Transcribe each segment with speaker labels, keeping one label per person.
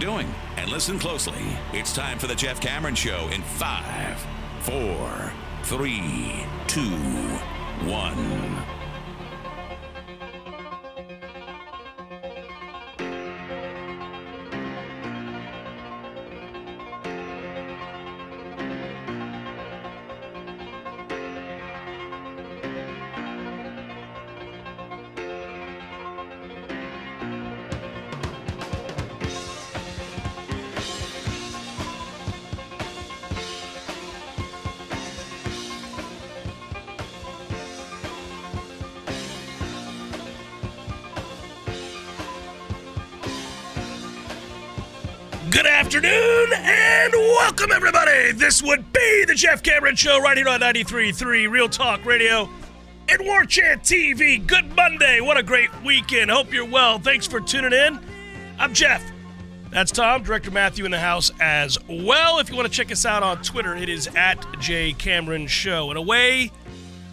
Speaker 1: you're doing and listen closely. It's time for the Jeff Cameron Show in five, four, three, two, one.
Speaker 2: This would be the Jeff Cameron Show right here on 93.3 Real Talk Radio and War Chant TV. Good Monday. What a great weekend. Hope you're well. Thanks for tuning in. I'm Jeff. That's Tom, Director Matthew in the house as well. If you want to check us out on Twitter, it is at J Cameron Show. And away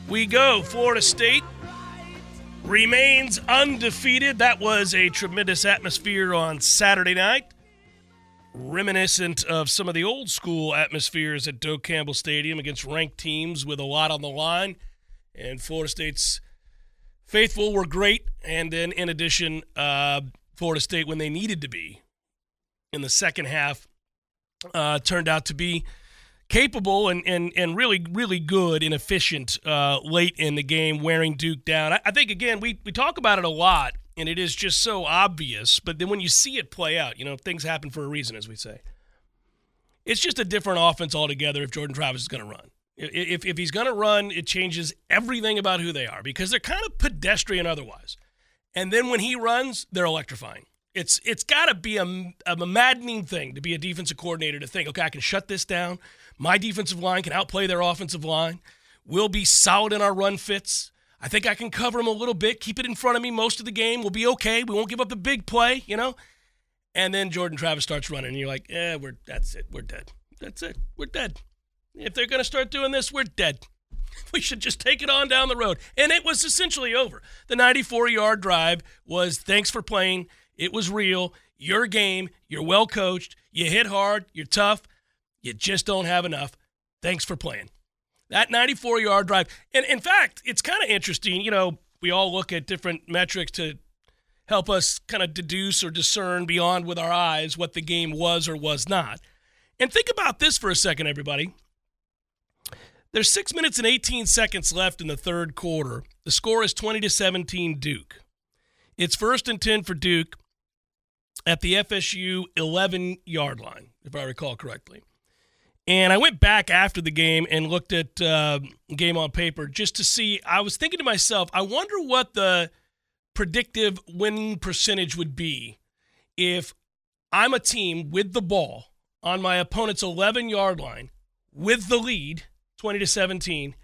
Speaker 2: we go. Florida State remains undefeated. That was a tremendous atmosphere on Saturday night reminiscent of some of the old school atmospheres at Doak Campbell Stadium against ranked teams with a lot on the line. And Florida State's faithful were great. And then, in addition, uh, Florida State, when they needed to be in the second half, uh, turned out to be capable and, and, and really, really good and efficient uh, late in the game, wearing Duke down. I, I think, again, we, we talk about it a lot and it is just so obvious. But then when you see it play out, you know, things happen for a reason, as we say. It's just a different offense altogether if Jordan Travis is going to run. If, if he's going to run, it changes everything about who they are because they're kind of pedestrian otherwise. And then when he runs, they're electrifying. It's it's got to be a, a maddening thing to be a defensive coordinator to think, okay, I can shut this down. My defensive line can outplay their offensive line. We'll be solid in our run fits. I think I can cover him a little bit, keep it in front of me most of the game. We'll be okay. We won't give up the big play, you know? And then Jordan Travis starts running, and you're like, yeah, we're that's it. We're dead. That's it. We're dead. If they're gonna start doing this, we're dead. We should just take it on down the road. And it was essentially over. The 94 yard drive was thanks for playing. It was real. Your game. You're well coached. You hit hard. You're tough. You just don't have enough. Thanks for playing. That 94 yard drive. And in fact, it's kind of interesting. You know, we all look at different metrics to help us kind of deduce or discern beyond with our eyes what the game was or was not. And think about this for a second, everybody. There's six minutes and 18 seconds left in the third quarter. The score is 20 to 17 Duke. It's first and 10 for Duke at the FSU 11 yard line, if I recall correctly. And I went back after the game and looked at uh, game on paper just to see. I was thinking to myself, I wonder what the predictive winning percentage would be if I'm a team with the ball on my opponent's 11 yard line with the lead, 20 to 17,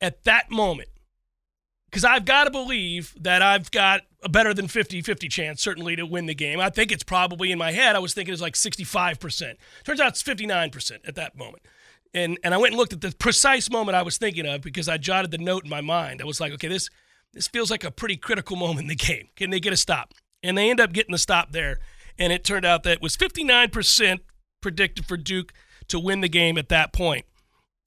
Speaker 2: at that moment because I've got to believe that I've got a better than 50 50 chance, certainly, to win the game. I think it's probably in my head, I was thinking it was like 65%. Turns out it's 59% at that moment. And, and I went and looked at the precise moment I was thinking of because I jotted the note in my mind. I was like, okay, this, this feels like a pretty critical moment in the game. Can they get a stop? And they end up getting the stop there. And it turned out that it was 59% predicted for Duke to win the game at that point.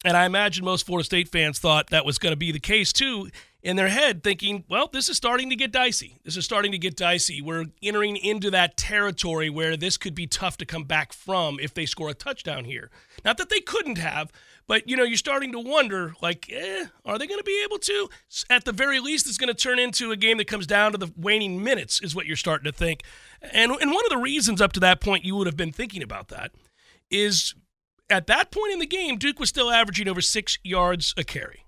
Speaker 2: And I imagine most Florida State fans thought that was going to be the case too in their head, thinking, well, this is starting to get dicey. This is starting to get dicey. We're entering into that territory where this could be tough to come back from if they score a touchdown here. Not that they couldn't have, but you know, you're starting to wonder, like, eh, are they going to be able to? At the very least, it's going to turn into a game that comes down to the waning minutes, is what you're starting to think. And and one of the reasons up to that point you would have been thinking about that is at that point in the game, Duke was still averaging over six yards a carry.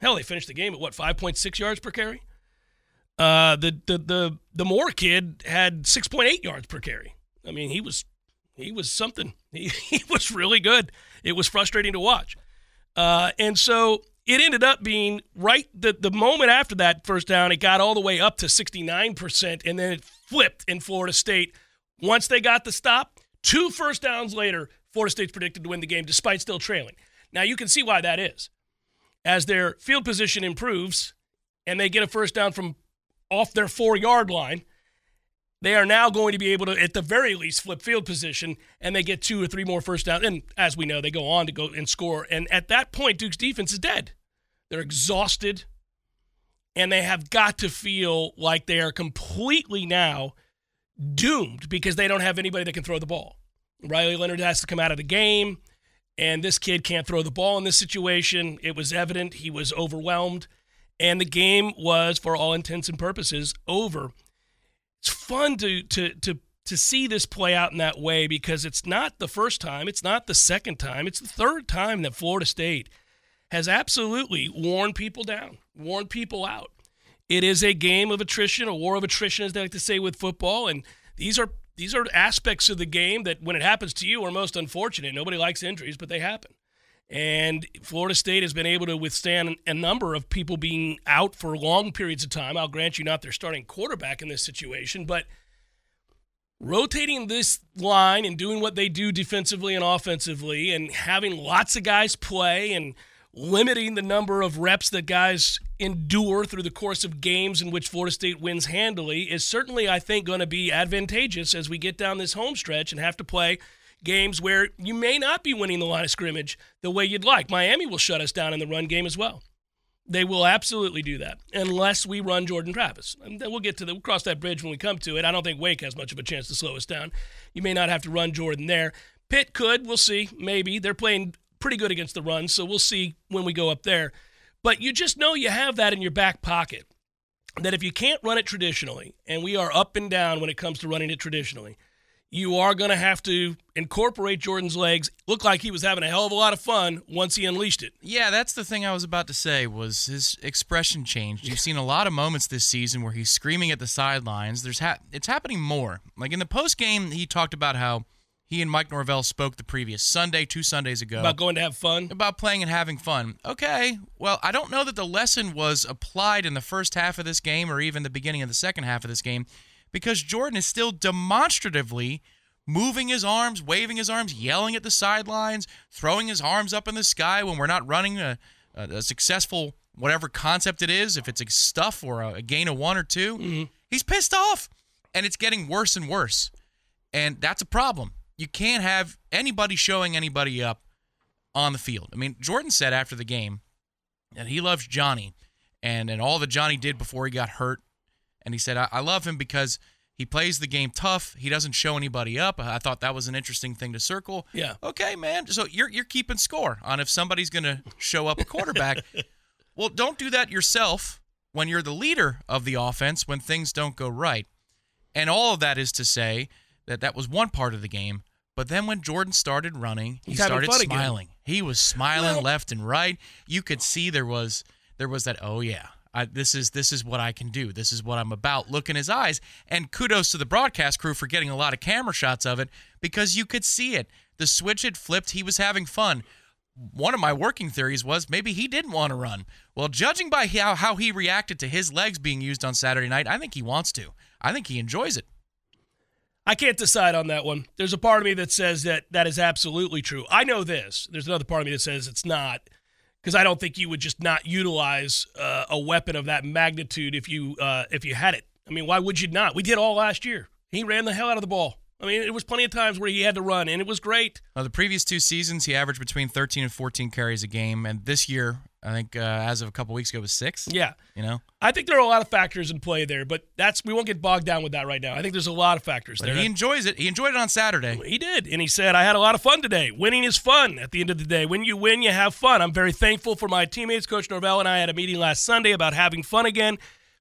Speaker 2: Hell, they finished the game at what 5.6 yards per carry. Uh, the the the the Moore kid had 6.8 yards per carry. I mean, he was he was something. He, he was really good. It was frustrating to watch. Uh, and so it ended up being right the, the moment after that first down, it got all the way up to 69%, and then it flipped in Florida State. Once they got the stop, two first downs later, Florida State's predicted to win the game despite still trailing. Now you can see why that is as their field position improves and they get a first down from off their four yard line, they are now going to be able to, at the very least, flip field position, and they get two or three more first downs. And as we know, they go on to go and score. And at that point, Duke's defense is dead. They're exhausted, and they have got to feel like they are completely now doomed because they don't have anybody that can throw the ball. Riley Leonard has to come out of the game, and this kid can't throw the ball in this situation. It was evident he was overwhelmed, and the game was, for all intents and purposes, over. It's fun to to to to see this play out in that way because it's not the first time, it's not the second time, it's the third time that Florida State has absolutely worn people down, worn people out. It is a game of attrition, a war of attrition, as they like to say with football, and these are these are aspects of the game that, when it happens to you, are most unfortunate. Nobody likes injuries, but they happen. And Florida State has been able to withstand a number of people being out for long periods of time. I'll grant you not their starting quarterback in this situation, but rotating this line and doing what they do defensively and offensively and having lots of guys play and limiting the number of reps that guys endure through the course of games in which Florida State wins handily is certainly, I think, going to be advantageous as we get down this home stretch and have to play – games where you may not be winning the line of scrimmage the way you'd like. Miami will shut us down in the run game as well. They will absolutely do that unless we run Jordan Travis. And then we'll get to the we'll cross that bridge when we come to it. I don't think Wake has much of a chance to slow us down. You may not have to run Jordan there. Pitt could, we'll see, maybe. They're playing pretty good against the run, so we'll see when we go up there. But you just know you have that in your back pocket. That if you can't run it traditionally, and we are up and down when it comes to running it traditionally, you are going to have to incorporate Jordan's legs. Looked like he was having a hell of a lot of fun once he unleashed it.
Speaker 3: Yeah, that's the thing I was about to say was his expression changed. You've seen a lot of moments this season where he's screaming at the sidelines. There's ha- it's happening more. Like in the post game, he talked about how he and Mike Norvell spoke the previous Sunday, two Sundays ago.
Speaker 2: About going to have fun?
Speaker 3: About playing and having fun. Okay. Well, I don't know that the lesson was applied in the first half of this game or even the beginning of the second half of this game because Jordan is still demonstratively moving his arms, waving his arms, yelling at the sidelines, throwing his arms up in the sky when we're not running a, a, a successful whatever concept it is, if it's a stuff or a, a gain of one or 2
Speaker 2: mm-hmm.
Speaker 3: he's pissed off. And it's getting worse and worse. And that's a problem. You can't have anybody showing anybody up on the field. I mean, Jordan said after the game that he loves Johnny and, and all that Johnny did before he got hurt and he said, I, I love him because he plays the game tough. He doesn't show anybody up. I thought that was an interesting thing to circle.
Speaker 2: Yeah.
Speaker 3: Okay, man. So you're you're keeping score on if somebody's going to show up a quarterback. well, don't do that yourself when you're the leader of the offense when things don't go right. And all of that is to say that that was one part of the game. But then when Jordan started running, he
Speaker 2: He's
Speaker 3: started smiling.
Speaker 2: Again.
Speaker 3: He was smiling
Speaker 2: well,
Speaker 3: left and right. You could see there was there was that oh yeah I, this is this is what I can do. This is what I'm about. Look in his eyes. And kudos to the broadcast crew for getting a lot of camera shots of it because you could see it. The switch had flipped. He was having fun. One of my working theories was maybe he didn't want to run. Well, judging by how, how he reacted to his legs being used on Saturday night, I think he wants to. I think he enjoys it.
Speaker 2: I can't decide on that one. There's a part of me that says that that is absolutely true. I know this. There's another part of me that says it's not because I don't think you would just not utilize uh, a weapon of that magnitude if you uh, if you had it. I mean, why would you not? We did all last year. He ran the hell out of the ball. I mean, it was plenty of times where he had to run, and it was great.
Speaker 3: The previous two seasons, he averaged between 13 and 14 carries a game, and this year, I think uh, as of a couple weeks ago, was six.
Speaker 2: Yeah,
Speaker 3: you know,
Speaker 2: I think there are a lot of factors in play there, but that's we won't get bogged down with that right now. I think there's a lot of factors
Speaker 3: but
Speaker 2: there.
Speaker 3: He enjoys it. He enjoyed it on Saturday.
Speaker 2: He did, and he said, "I had a lot of fun today. Winning is fun. At the end of the day, when you win, you have fun. I'm very thankful for my teammates. Coach Norvell and I had a meeting last Sunday about having fun again."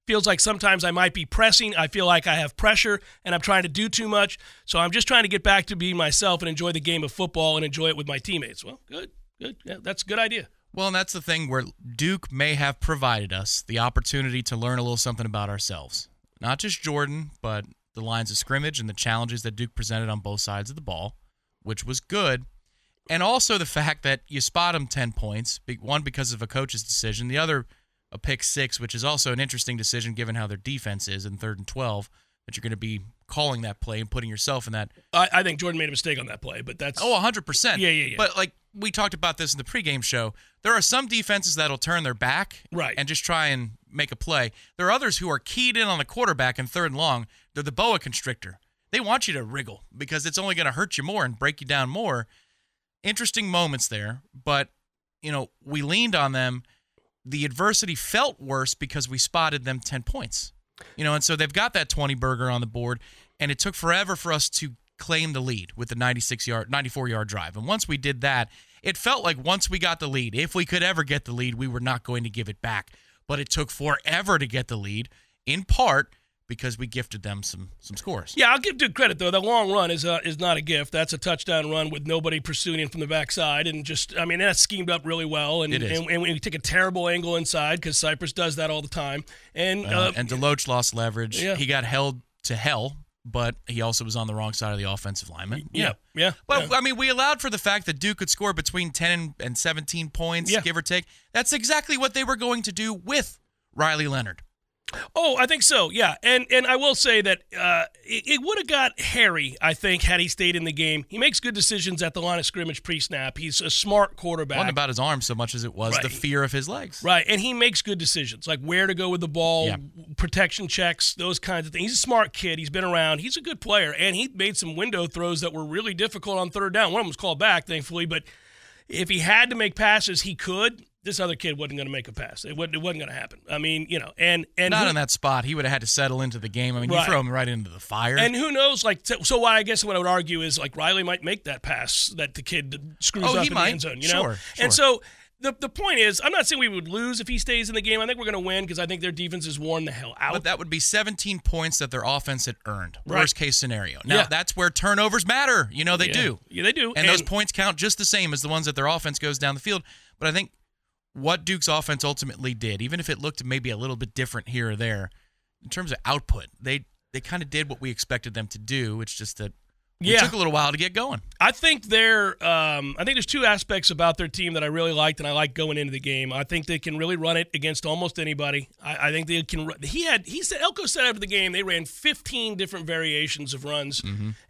Speaker 2: Feels like sometimes I might be pressing. I feel like I have pressure and I'm trying to do too much. So I'm just trying to get back to being myself and enjoy the game of football and enjoy it with my teammates. Well, good, good. Yeah, that's a good idea.
Speaker 3: Well, and that's the thing where Duke may have provided us the opportunity to learn a little something about ourselves. Not just Jordan, but the lines of scrimmage and the challenges that Duke presented on both sides of the ball, which was good. And also the fact that you spot them 10 points, one because of a coach's decision, the other a pick six, which is also an interesting decision given how their defense is in third and 12, that you're going to be calling that play and putting yourself in that.
Speaker 2: I, I think Jordan made a mistake on that play, but that's.
Speaker 3: Oh, 100%.
Speaker 2: Yeah, yeah, yeah.
Speaker 3: But like we talked about this in the pregame show, there are some defenses that'll turn their back
Speaker 2: right.
Speaker 3: and just try and make a play. There are others who are keyed in on the quarterback in third and long. they're the boa constrictor. They want you to wriggle because it's only going to hurt you more and break you down more. Interesting moments there, but you know, we leaned on them. The adversity felt worse because we spotted them 10 points. You know, and so they've got that 20 burger on the board and it took forever for us to claim the lead with the 96 yard 94 yard drive. And once we did that, it felt like once we got the lead, if we could ever get the lead, we were not going to give it back. But it took forever to get the lead in part because we gifted them some some scores.
Speaker 2: Yeah, I'll give Duke credit though. The long run is uh, is not a gift. That's a touchdown run with nobody pursuing him from the backside, and just I mean that's schemed up really well. And
Speaker 3: It is.
Speaker 2: and, and we take a terrible angle inside because Cypress does that all the time. And uh,
Speaker 3: Uh, and Deloach lost leverage.
Speaker 2: Yeah.
Speaker 3: He got held to hell, but he also was on the wrong side of the offensive lineman.
Speaker 2: yeah, yeah.
Speaker 3: Well,
Speaker 2: yeah.
Speaker 3: I mean, we allowed for the fact that Duke could score between 10 and, 17 points,
Speaker 2: Yeah.
Speaker 3: give or take. That's exactly what they were going to do with Riley Leonard.
Speaker 2: Oh, I think so. Yeah, and and I will say that uh, it, it would have got hairy. I think had he stayed in the game. He makes good decisions at the line of scrimmage pre-snap. He's a smart quarterback.
Speaker 3: Wasn't about his arm so much as it was
Speaker 2: Right.
Speaker 3: the fear of his legs.
Speaker 2: Right, and he makes good decisions, like where to go with the ball,
Speaker 3: Yeah.
Speaker 2: protection checks, those kinds of things. He's a smart kid. He's been around. He's a good player, and he made some window throws that were really difficult on third down. One of them was called back, thankfully, but if he had to make passes, he could. This other kid wasn't going to make a pass. It wasn't, it wasn't going to happen. I mean, you know, and and
Speaker 3: Not
Speaker 2: who-
Speaker 3: in that spot. He would have had to settle into the game. I mean,
Speaker 2: Right.
Speaker 3: you throw him right into the fire.
Speaker 2: And who knows? Like, so, what I guess what I would argue is like Riley might make that pass that the kid screws
Speaker 3: Oh,
Speaker 2: up
Speaker 3: he
Speaker 2: in
Speaker 3: might.
Speaker 2: the end zone. You know,
Speaker 3: Sure,
Speaker 2: and so the the point is, I'm not saying we would lose if he stays in the game. I think we're going to win because I think their defense is worn the hell out.
Speaker 3: but that would be 17 points that their offense had earned.
Speaker 2: Right.
Speaker 3: Worst case scenario. Now,
Speaker 2: Yeah.
Speaker 3: that's where turnovers matter. You know, they
Speaker 2: Yeah.
Speaker 3: do.
Speaker 2: Yeah, they do.
Speaker 3: And, those points count just the same as the ones that their offense goes down the field. But I think what Duke's offense ultimately did, even if it looked maybe a little bit different here or there, in terms of output, they they kind of did what we expected them to do. It's just that it
Speaker 2: Yeah.
Speaker 3: took a little while to get going.
Speaker 2: I think they're. Um, I think there's two aspects about their team that I really liked, and I like going into the game. I think they can really run it against almost anybody. I, I think they can. He had. He said Elko said after the game they ran 15 different variations of runs,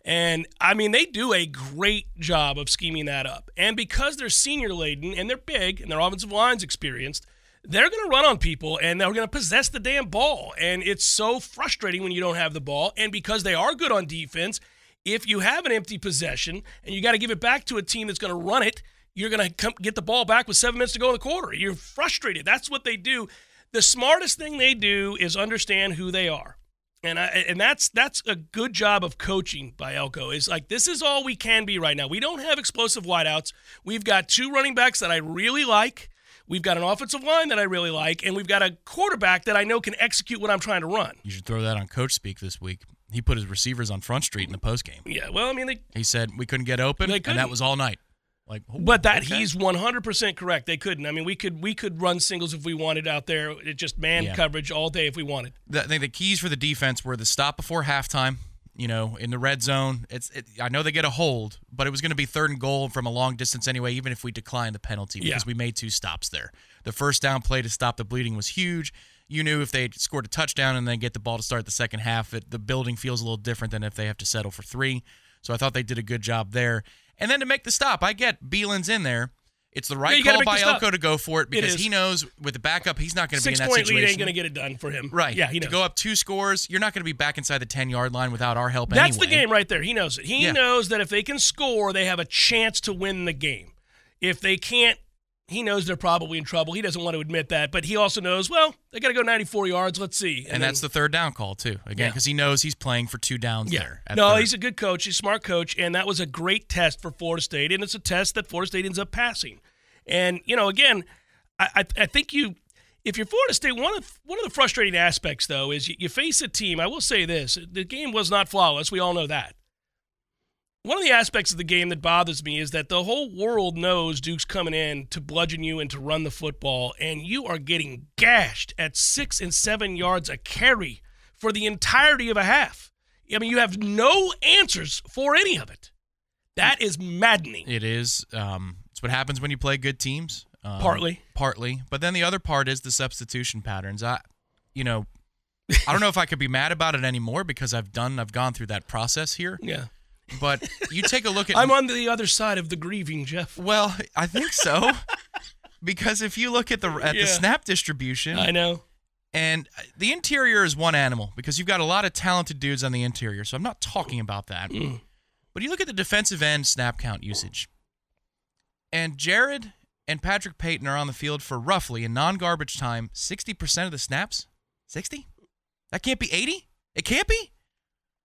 Speaker 2: and I mean they do a great job of scheming that up. And because they're senior laden and they're big and their offensive line's experienced. They're going to run on people and they're going to possess the damn ball. And it's so frustrating when you don't have the ball. And because they are good on defense, if you have an empty possession and you got to give it back to a team that's going to run it, you're going to get the ball back with seven minutes to go in the quarter. You're frustrated. That's what they do. The smartest thing they do is understand who they are. And I, and that's that's a good job of coaching by Elko. Is like this is all we can be right now. We don't have explosive wideouts. We've got two running backs that I really like. We've got an offensive line that I really like, and we've got a quarterback that I know can execute what I'm trying to run.
Speaker 3: You should throw that on coach speak this week. He put his receivers on front street in the post game.
Speaker 2: Yeah, well, I mean, they,
Speaker 3: He said we couldn't get open, and
Speaker 2: couldn't.
Speaker 3: that was all night. Like, oh,
Speaker 2: But that
Speaker 3: okay.
Speaker 2: he's 100% correct. They couldn't. I mean, we could we could run singles if we wanted out there. It just man
Speaker 3: Yeah.
Speaker 2: coverage all day if we wanted.
Speaker 3: the, I think the keys for the defense were the stop before halftime. You know, in the red zone, it's. It, I know they get a hold, but it was going to be third and goal from a long distance anyway. Even if we declined the penalty, because
Speaker 2: Yeah.
Speaker 3: we made two stops there. The first down play to stop the bleeding was huge. You knew if they scored a touchdown and then get the ball to start the second half, it, the building feels a little different than if they have to settle for three. So I thought they did a good job there. And then to make the stop, I get Beelan's in there. It's the right
Speaker 2: gotta
Speaker 3: call by. Elko to go for it because
Speaker 2: is.
Speaker 3: he knows with the backup he's not going to be in
Speaker 2: Six
Speaker 3: that
Speaker 2: point
Speaker 3: situation.
Speaker 2: lead ain't going to get it done for him.
Speaker 3: Right.
Speaker 2: Yeah, he knows.
Speaker 3: To go up two scores, you're not going to be back inside the 10 yard line without our help
Speaker 2: That's the game right there. He knows it. He
Speaker 3: Yeah.
Speaker 2: knows that if they can score, they have a chance to win the game. If they can't, he knows they're probably in trouble. He doesn't want to admit that, but he also knows, well, they got to go 94 yards. Let's see.
Speaker 3: And, that's the third down call, too. Again,
Speaker 2: Yeah.
Speaker 3: because he knows he's playing for two downs there. at
Speaker 2: No,
Speaker 3: third.
Speaker 2: he's a good coach. He's a smart coach, and that was a great test for Florida State, and it's a test that Florida State ends up passing. And you know, again, I I, I think you. If you're Florida State, one of one of the frustrating aspects though is you, you face a team. I will say this: the game was not flawless. We all know that. One of the aspects of the game that bothers me is that the whole world knows Duke's coming in to bludgeon you and to run the football, and you are getting gashed at six and seven yards a carry for the entirety of a half. I mean, you have no answers for any of it. That is maddening.
Speaker 3: It is. Um, it's what happens when you play good teams. Um,
Speaker 2: Partly.
Speaker 3: Partly. But then the other part is the substitution patterns. I, you know, I don't know if I could be mad about it anymore because I've done, I've gone through that process here.
Speaker 2: Yeah.
Speaker 3: But you take a look at.
Speaker 2: I'm on the other side of the grieving, Jeff.
Speaker 3: Well, I think so. because if you look at the at
Speaker 2: Yeah.
Speaker 3: the snap distribution,
Speaker 2: I know.
Speaker 3: And the interior is one animal because you've got a lot of talented dudes on the interior. So I'm not talking about that. Mm. But you look at the defensive end snap count usage. And Jared and Patrick Payton are on the field for roughly in non-garbage time 60% of the snaps. 60? That can't be 80? It can't be?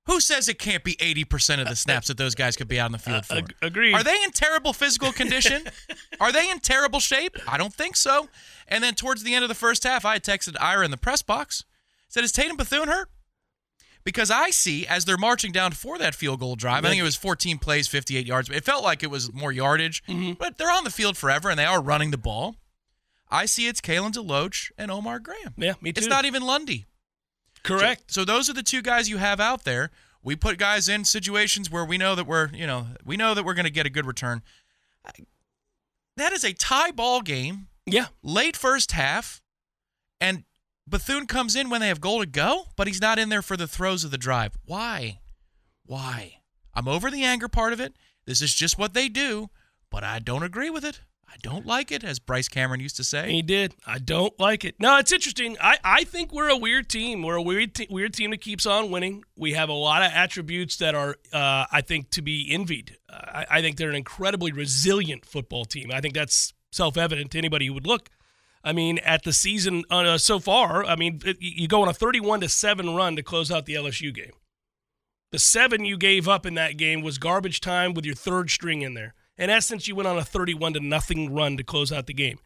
Speaker 3: Who says it can't be 80% of the snaps that those guys could be out on the field uh, for?
Speaker 2: Ag- agreed.
Speaker 3: Are they in terrible physical condition? Are they in terrible shape? I don't think so. And then towards the end of the first half, I had texted Ira in the press box. Said, is Tatum Bethune hurt? Because I see as they're marching down for that field goal drive, I think it was 14 plays, 58 yards. It felt like it was more yardage, mm-hmm. but they're on the field forever and they are running the ball. I see it's Kalen DeLoach and Omar Graham.
Speaker 2: Yeah, me too.
Speaker 3: It's not even Lundy.
Speaker 2: Correct.
Speaker 3: So those are the two guys you have out there. We put guys in situations where we know that we're, you know, we know that we're going to get a good return. That is a tie ball game,
Speaker 2: yeah.
Speaker 3: late first half, and Bethune comes in when they have goal to go, but he's not in there for the throws of the drive. Why? Why? I'm over the anger part of it. This is just what they do, but I don't agree with it. I don't like it, as Bryce Cameron used to say.
Speaker 2: He did. I don't like it. No, it's interesting. I, I think we're a weird team. We're a weird te- weird team that keeps on winning. We have a lot of attributes that are, uh, I think, to be envied. Uh, I, I think they're an incredibly resilient football team. I think that's self evident to anybody who would look. I mean, at the season uh, so far, I mean, it, you go on a 31 to 7 run to close out the LSU game. The seven you gave up in that game was garbage time with your third string in there. In essence, you went on a 31 to nothing run to close out the game.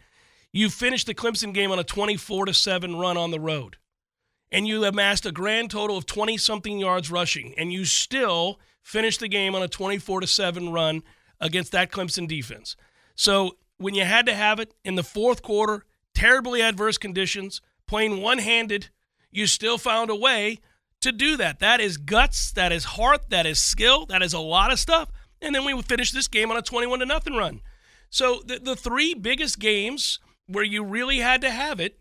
Speaker 2: You finished the Clemson game on a 24 to 7 run on the road. And you amassed a grand total of 20 something yards rushing and you still finished the game on a 24 to 7 run against that Clemson defense. So, when you had to have it in the fourth quarter, terribly adverse conditions, playing one-handed, you still found a way to do that. That is guts, that is heart, that is skill, that is a lot of stuff. And then we would finish this game on a 21 to nothing run. So the, the three biggest games where you really had to have it.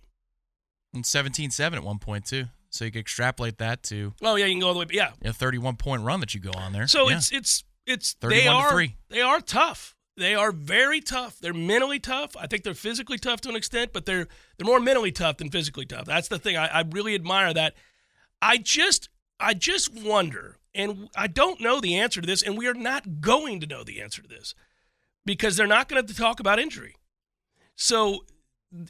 Speaker 3: And 17-7 at one point too. So you could extrapolate that to
Speaker 2: Oh yeah, you can go all the way. Yeah.
Speaker 3: a 31 point run that you go on there.
Speaker 2: So
Speaker 3: Yeah.
Speaker 2: it's it's it's
Speaker 3: 31
Speaker 2: they are
Speaker 3: three.
Speaker 2: they are tough. They are very tough. They're mentally tough. I think they're physically tough to an extent, but they're they're more mentally tough than physically tough. That's the thing. I, I really admire that. I just I just wonder, and I don't know the answer to this, and we are not going to know the answer to this because they're not going to talk about injury. So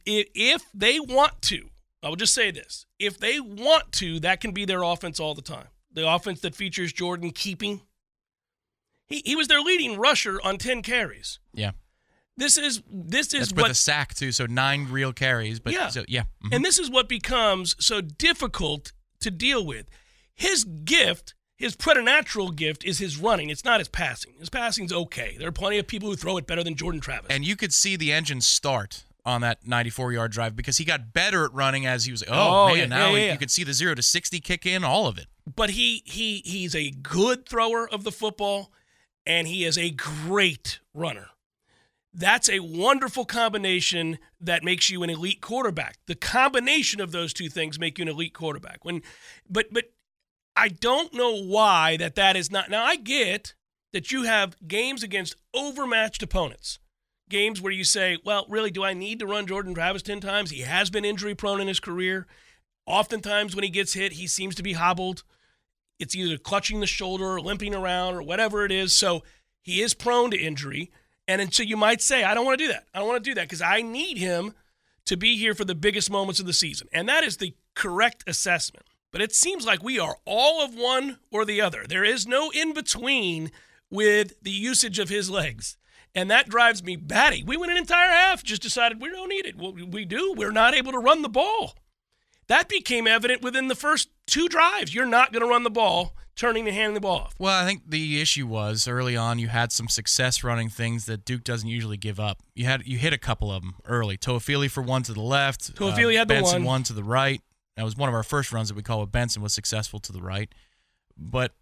Speaker 2: if they want to, I will just say this: if they want to, that can be their offense all the time. The offense that features Jordan keeping. He, he was their leading rusher on 10 carries.
Speaker 3: yeah.
Speaker 2: This is this is
Speaker 3: That's with a sack too, so nine real carries. But
Speaker 2: Yeah.
Speaker 3: so, yeah. mhm.
Speaker 2: and this is what becomes so difficult to deal with. His gift, his preternatural gift, is his running. It's not his passing. His passing's okay. There are plenty of people who throw it better than Jordan Travis.
Speaker 3: And you could see the engine start on that 94 yard drive because he got better at running as he was. Oh,
Speaker 2: Oh,
Speaker 3: man!
Speaker 2: yeah,
Speaker 3: now
Speaker 2: yeah, yeah.
Speaker 3: you could see the zero to 60 kick in, all of it.
Speaker 2: but he he he's a good thrower of the football and he is a great runner. That's a wonderful combination that makes you an elite quarterback. The combination of those two things make you an elite quarterback. When but but I don't know why that that is not. Now I get that you have games against overmatched opponents. Games where you say, "Well, really do I need to run Jordan Travis 10 times? He has been injury prone in his career. Oftentimes when he gets hit, he seems to be hobbled it's either clutching the shoulder or limping around or whatever it is. So he is prone to injury. And, so you might say, I don't want to do that. I don't want to do that because I need him to be here for the biggest moments of the season. And that is the correct assessment. But it seems like we are all of one or the other. There is no in between with the usage of his legs. And that drives me batty. We went an entire half, just decided we don't need it. Well, we do. We're not able to run the ball. That became evident within the first two drives. You're not going to run the ball, turning and handing the ball off.
Speaker 3: Well, I think the issue was early on you had some success running things that Duke doesn't usually give up. You had you hit a couple of them early. Toafili for one to the left.
Speaker 2: Toafili
Speaker 3: uh,
Speaker 2: had the
Speaker 3: Benson
Speaker 2: one.
Speaker 3: to the right. That was one of our first runs that we call with Benson was successful to the right, but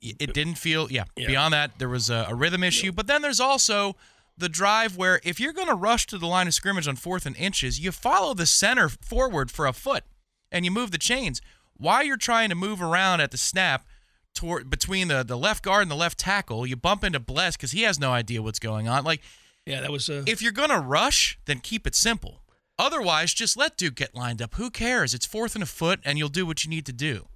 Speaker 3: it didn't feel yeah.
Speaker 2: Yeah.
Speaker 3: Beyond that, there was a, a rhythm issue. But then there's also the drive where if you're going to rush to the line of scrimmage on fourth and inches, you follow the center forward for a foot and you move the chains. While you're trying to move around at the snap toward between the, the left guard and the left tackle, you bump into Bless because he has no idea what's going on. Like
Speaker 2: Yeah, that was uh,
Speaker 3: if you're gonna rush, then keep it simple. Otherwise, just let Duke get lined up. Who cares? It's fourth and a foot, and you'll do what you need to do.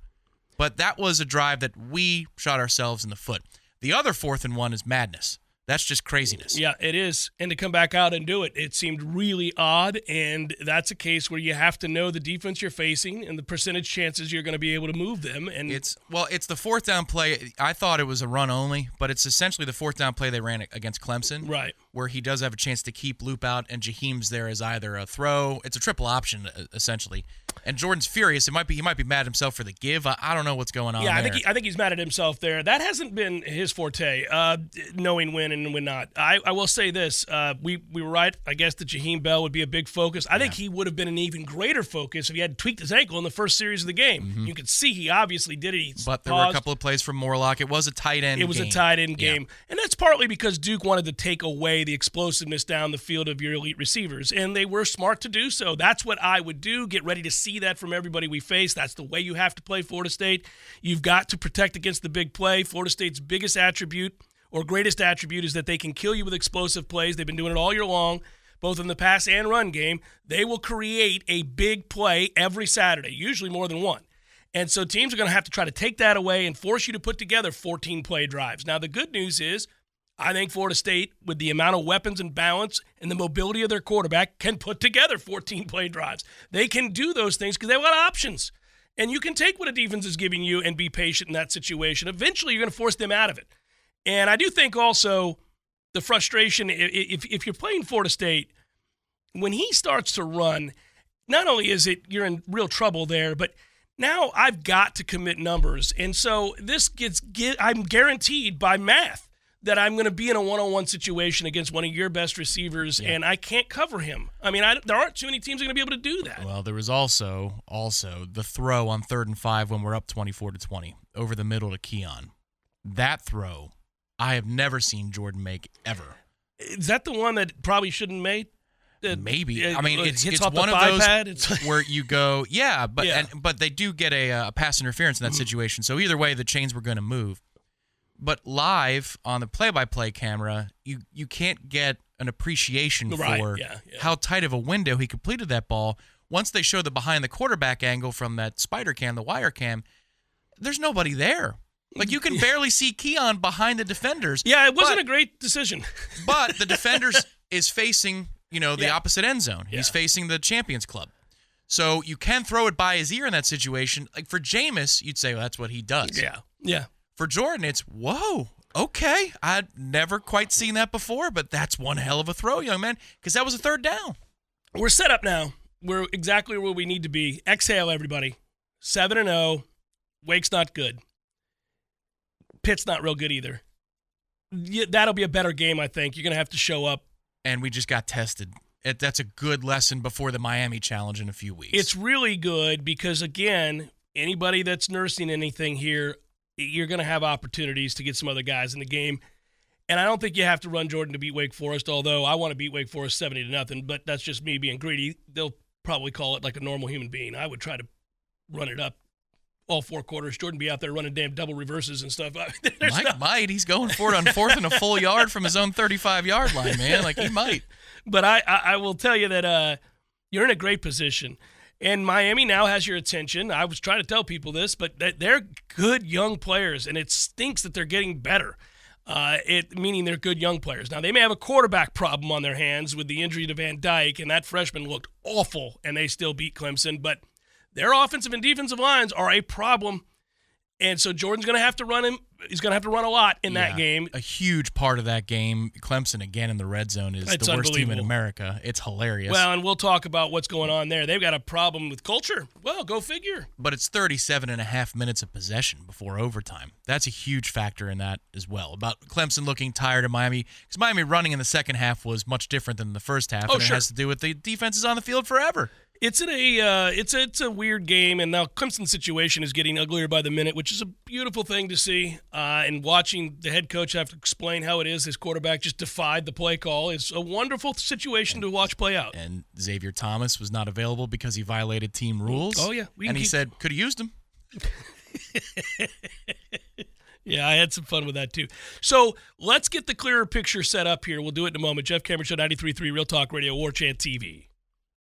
Speaker 3: But that was a drive that we shot ourselves in the foot. The other fourth and one is madness. That's just craziness.
Speaker 2: Yeah, it is. And to come back out and do it, it seemed really odd. And that's a case where you have to know the defense you're facing and the percentage chances you're going to be able to move them. And
Speaker 3: It's well, it's the fourth down play. I thought it was a run only, but it's essentially the fourth down play they ran against Clemson,
Speaker 2: right.
Speaker 3: Where he does have a chance to keep loop out, and Jaheim's there as either a throw. It's a triple option essentially, and Jordan's furious. It might be he might be mad himself for the give. I, I don't know what's going on.
Speaker 2: Yeah, I
Speaker 3: there.
Speaker 2: think he, I think he's mad at himself there. That hasn't been his forte, uh, knowing when and when not. I, I will say this: uh, we we were right. I guess that Jaheim Bell would be a big focus. I think he would have been an even greater focus if he had tweaked his ankle in the first series of the game. You could see he obviously did it. He
Speaker 3: Mm-hmm. but there were a couple of plays from Morlock. It was a tight end.
Speaker 2: It was a tight end
Speaker 3: Yeah.
Speaker 2: game. And that's partly because Duke wanted to take away the explosiveness down the field of your elite receivers. And they were smart to do so. That's what I would do. Get ready to see that from everybody we face. That's the way you have to play Florida State. You've got to protect against the big play. Florida State's biggest attribute or greatest attribute is that they can kill you with explosive plays. They've been doing it all year long. Both in the pass and run game, they will create a big play every Saturday, usually more than one. And so teams are going to have to try to take that away and force you to put together 14 play drives. Now, the good news is, I think Florida State, with the amount of weapons and balance and the mobility of their quarterback, can put together 14 play drives. They can do those things because they've options. And you can take what a defense is giving you and be patient in that situation. Eventually, you're going to force them out of it. And I do think also the frustration, if, if you're playing Florida State, when he starts to run, not only is it you're in real trouble there, but now I've got to commit numbers. And so this gets I'm guaranteed by math that I'm going to be in a one-on-one situation against one of your best receivers and I can't cover him. I mean, I, there aren't too many teams are going to be able to do that.
Speaker 3: Well, there was also also the throw on third and five when we're up twenty four to twenty over the middle to Keon. That throw, I have never seen Jordan make ever.
Speaker 2: Is that the one that probably shouldn't made? That-
Speaker 3: Maybe.
Speaker 2: uh,
Speaker 3: I mean,
Speaker 2: uh,
Speaker 3: it's, it's one of those
Speaker 2: pad.
Speaker 3: Where you go, yeah, but
Speaker 2: Yeah.
Speaker 3: And, but they do get a, uh, pass interference in that situation. So either way, the chains were going to move. But live on the play-by-play camera, you you can't get an appreciation
Speaker 2: Right,
Speaker 3: for
Speaker 2: yeah, yeah.
Speaker 3: how tight of a window he completed that ball. Once they show the behind the quarterback angle from that spider cam, the wire cam, there's nobody there. Like you can barely see Keon behind the defenders.
Speaker 2: yeah, it wasn't
Speaker 3: but-
Speaker 2: a great decision.
Speaker 3: but the defenders is facing, you know, the
Speaker 2: Yeah.
Speaker 3: opposite end zone. He's facing the Champions Club. So you can throw it by his ear in that situation. Like for Jameis, you'd say well, that's what he does.
Speaker 2: yeah. Yeah.
Speaker 3: For Jordan, it's whoa, okay. I'd never quite seen that before, but that's one hell of a throw, young man, because that was a third down.
Speaker 2: We're set up now. We're exactly where we need to be. Exhale, everybody. Seven and zero. Wake's not good. Pitt's not real good either. That'll be a better game, I think. You're gonna have to show up.
Speaker 3: And we just got tested. That's a good lesson before the Miami challenge in a few weeks.
Speaker 2: It's really good because again, anybody that's nursing anything here, you're gonna have opportunities to get some other guys in the game. And I don't think you have to run Jordan to beat Wake Forest, although I want to beat Wake Forest 70 to nothing, but that's just me being greedy. They'll probably call it like a normal human being. I would try to run it up all four quarters. Jordan be out there running damn double reverses and stuff.
Speaker 3: Mike might. He's going for it on fourth and a full yard from his own 35 yard line, man. Like he might.
Speaker 2: but I, I, I will tell you that uh, you're in a great position. And Miami now has your attention. I was trying to tell people this, but they're good young players, and it stinks that they're getting better. Uh, it meaning they're good young players. Now they may have a quarterback problem on their hands with the injury to Van Dyck, and that freshman looked awful, and they still beat Clemson. But their offensive and defensive lines are a problem, and so Jordan's going to have to run him. He's going to have to run a lot in that game.
Speaker 3: A huge part of that game, Clemson again in the red zone is
Speaker 2: It's
Speaker 3: the worst team in. America. It's hilarious.
Speaker 2: Well, and we'll talk about what's going on there. They've got a problem with culture. Well, go figure.
Speaker 3: but it's 37 and a half minutes of possession before overtime. That's a huge factor in that as well. About Clemson looking tired of Miami because Miami running in the second half was much different than the first half.
Speaker 2: Oh,
Speaker 3: and
Speaker 2: sure.
Speaker 3: it has to do with the defense is on the field forever.
Speaker 2: It's in a uh, it's a, it's a weird game, and now Clemson's situation is getting uglier by the minute, which is a beautiful thing to see. Uh, and watching the head coach have to explain how it is his quarterback just defied the play call is a wonderful situation to watch play out.
Speaker 3: And Xavier Thomas was not available because he violated team rules.
Speaker 2: Oh, yeah. We
Speaker 3: and he
Speaker 2: keep-
Speaker 3: said could have used him.
Speaker 2: Yeah, I had some fun with that too. So let's get the clearer picture set up here. We'll do it in a moment. Jeff Cameron Show 93.3 Real Talk Radio, War Chant TV.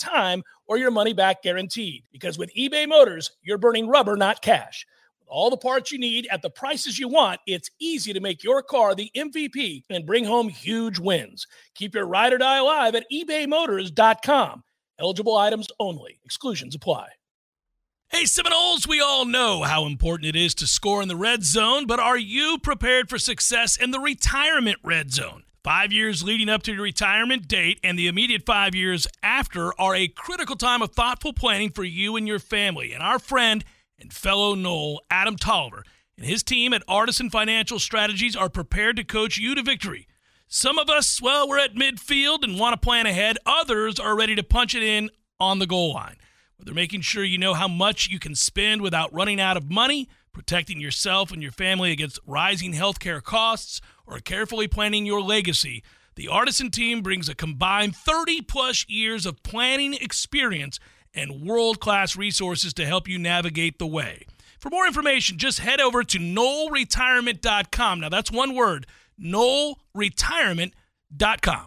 Speaker 2: time or your money back guaranteed. Because with eBay Motors, you're burning rubber, not cash. With all the parts you need at the prices you want, it's easy to make your car the MVP and bring home huge wins. Keep your ride or die alive at ebaymotors.com. Eligible items only, exclusions apply. Hey, Seminoles, we all know how important it is to score in the red zone, but are you prepared for success in the retirement red zone? Five years leading up to your retirement date and the immediate five years after are a critical time of thoughtful planning for you and your family. And our friend and fellow Nole, Adam Tolliver, and his team at Artisan Financial Strategies are prepared to coach you to victory. Some of us, well, we're at midfield and want to plan ahead. Others are ready to punch it in on the goal line. They're making sure you know how much you can spend without running out of money, protecting yourself and your family against rising healthcare costs, or carefully planning your legacy. The Artisan team brings a combined 30 plus years of planning experience and world class resources to help you navigate the way. For more information, just head over to noleretirement.com. Now, that's one word noleretirement.com.